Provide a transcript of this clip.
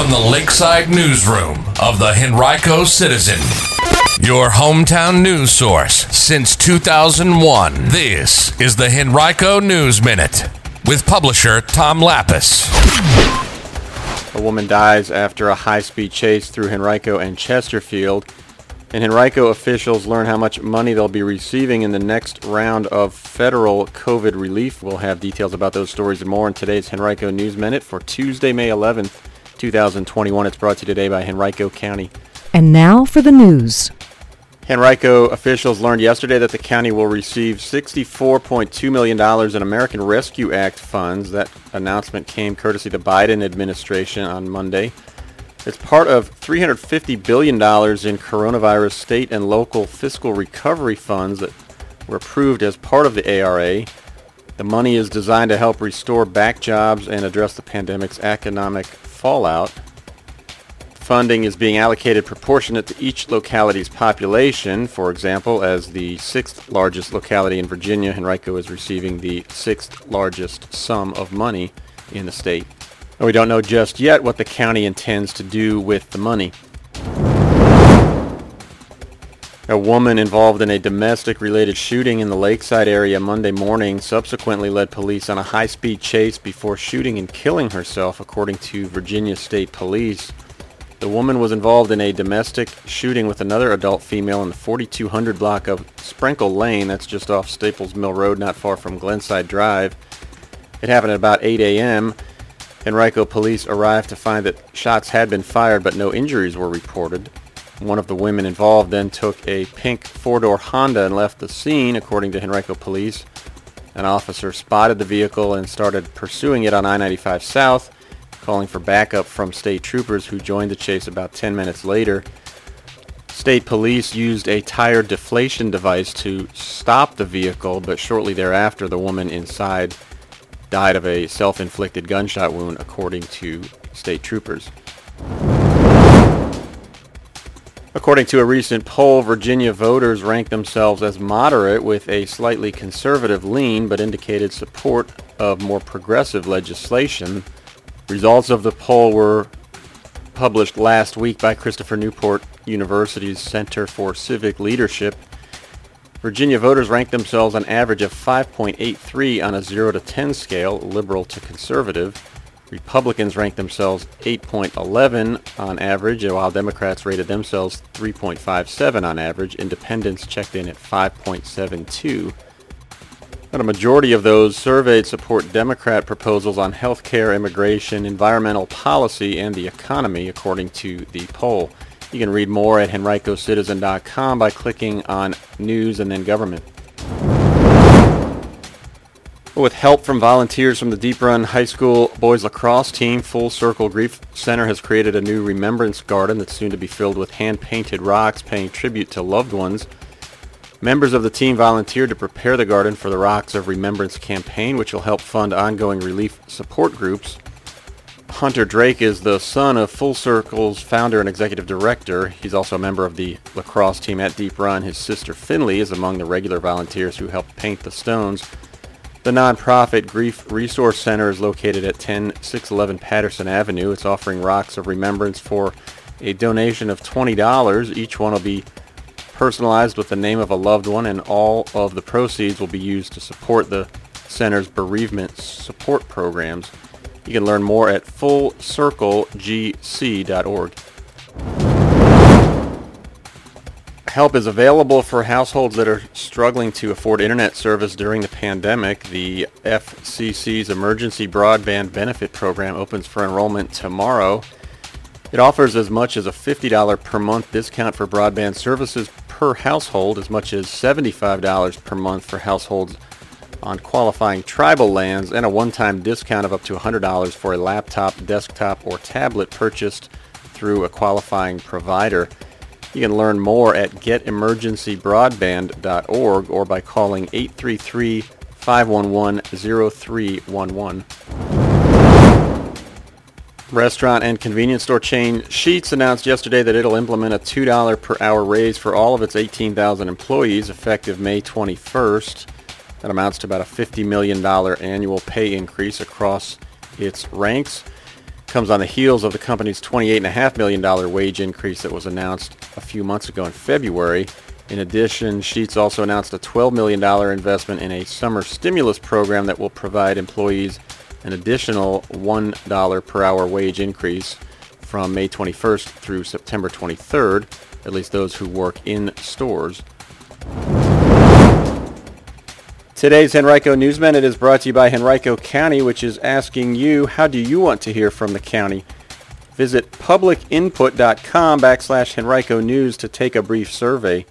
from the Lakeside Newsroom of the Henrico Citizen, your hometown news source since 2001. This is the Henrico News Minute with publisher Tom Lappas. A woman dies after a high-speed chase through Henrico and Chesterfield. And Henrico officials learn how much money they'll be receiving in the next round of federal COVID relief. We'll have details about those stories and more in today's Henrico News Minute for Tuesday, May 11th, 2021. It's brought to you today by Henrico County. And now for the news. Henrico officials learned yesterday that the county will receive $64.2 million in American Rescue Act funds. That announcement came courtesy the Biden administration on Monday. It's part of $350 billion in coronavirus state and local fiscal recovery funds that were approved as part of the ARA. The money is designed to help restore back jobs and address the pandemic's economic fallout. Funding is being allocated proportionate to each locality's population. For example, as the sixth largest locality in Virginia, Henrico is receiving the sixth largest sum of money in the state. And we don't know just yet what the county intends to do with the money. A woman involved in a domestic related shooting in the Lakeside area Monday morning subsequently led police on a high-speed chase before shooting and killing herself, according to Virginia State Police. The woman was involved in a domestic shooting with another adult female in the 4200 block of Sprinkle Lane, that's just off Staples Mill Road, not far from Glenside Drive. It happened at about 8 a.m. Henrico police arrived to find that shots had been fired but no injuries were reported. One of the women involved then took a pink four-door Honda and left the scene, according to Henrico police. An officer spotted the vehicle and started pursuing it on I-95 South, calling for backup from state troopers who joined the chase about 10 minutes later. State police used a tire deflation device to stop the vehicle, but shortly thereafter the woman inside died of a self-inflicted gunshot wound, according to state troopers. According to a recent poll, Virginia voters ranked themselves as moderate with a slightly conservative lean, but indicated support of more progressive legislation. Results of the poll were published last week by Christopher Newport University's Center for Civic Leadership. Virginia voters ranked themselves an average of 5.83 on a 0 to 10 scale, liberal to conservative. Republicans ranked themselves 8.11 on average, while Democrats rated themselves 3.57 on average. Independents checked in at 5.72. And a majority of those surveyed support Democrat proposals on health care, immigration, environmental policy, and the economy, according to the poll. You can read more at henricocitizen.com by clicking on News and then Government. With help from volunteers from the Deep Run High School boys lacrosse team, Full Circle Grief Center has created a new remembrance garden that's soon to be filled with hand-painted rocks paying tribute to loved ones. Members of the team volunteered to prepare the garden for the Rocks of Remembrance campaign, which will help fund ongoing relief support groups. Hunter Drake is the son of Full Circle's founder and executive director. He's also a member of the lacrosse team at Deep Run. His sister Finley is among the regular volunteers who helped paint the stones. The nonprofit Grief Resource Center is located at 10611 Patterson Avenue. It's offering rocks of remembrance for a donation of $20. Each one will be personalized with the name of a loved one, and all of the proceeds will be used to support the center's bereavement support programs. You can learn more at fullcirclegc.org. Help is available for households that are struggling to afford internet service during the pandemic. The FCC's Emergency Broadband Benefit Program opens for enrollment tomorrow. It offers as much as a $50 per month discount for broadband services per household, as much as $75 per month for households on qualifying tribal lands, and a one-time discount of up to $100 for a laptop, desktop, or tablet purchased through a qualifying provider. You can learn more at getemergencybroadband.org or by calling 833-511-0311. Restaurant and convenience store chain Sheetz announced yesterday that it'll implement a $2 per hour raise for all of its 18,000 employees effective May 21st. That amounts to about a $50 million annual pay increase across its ranks. Comes on the heels of the company's $28.5 million wage increase that was announced a few months ago in February. In addition, Sheetz also announced a $12 million investment in a summer stimulus program that will provide employees an additional $1 per hour wage increase from May 21st through September 23rd, at least those who work in stores. Today's Henrico News Minute is brought to you by Henrico County, which is asking you, how do you want to hear from the county? Visit publicinput.com backslash Henrico News to take a brief survey.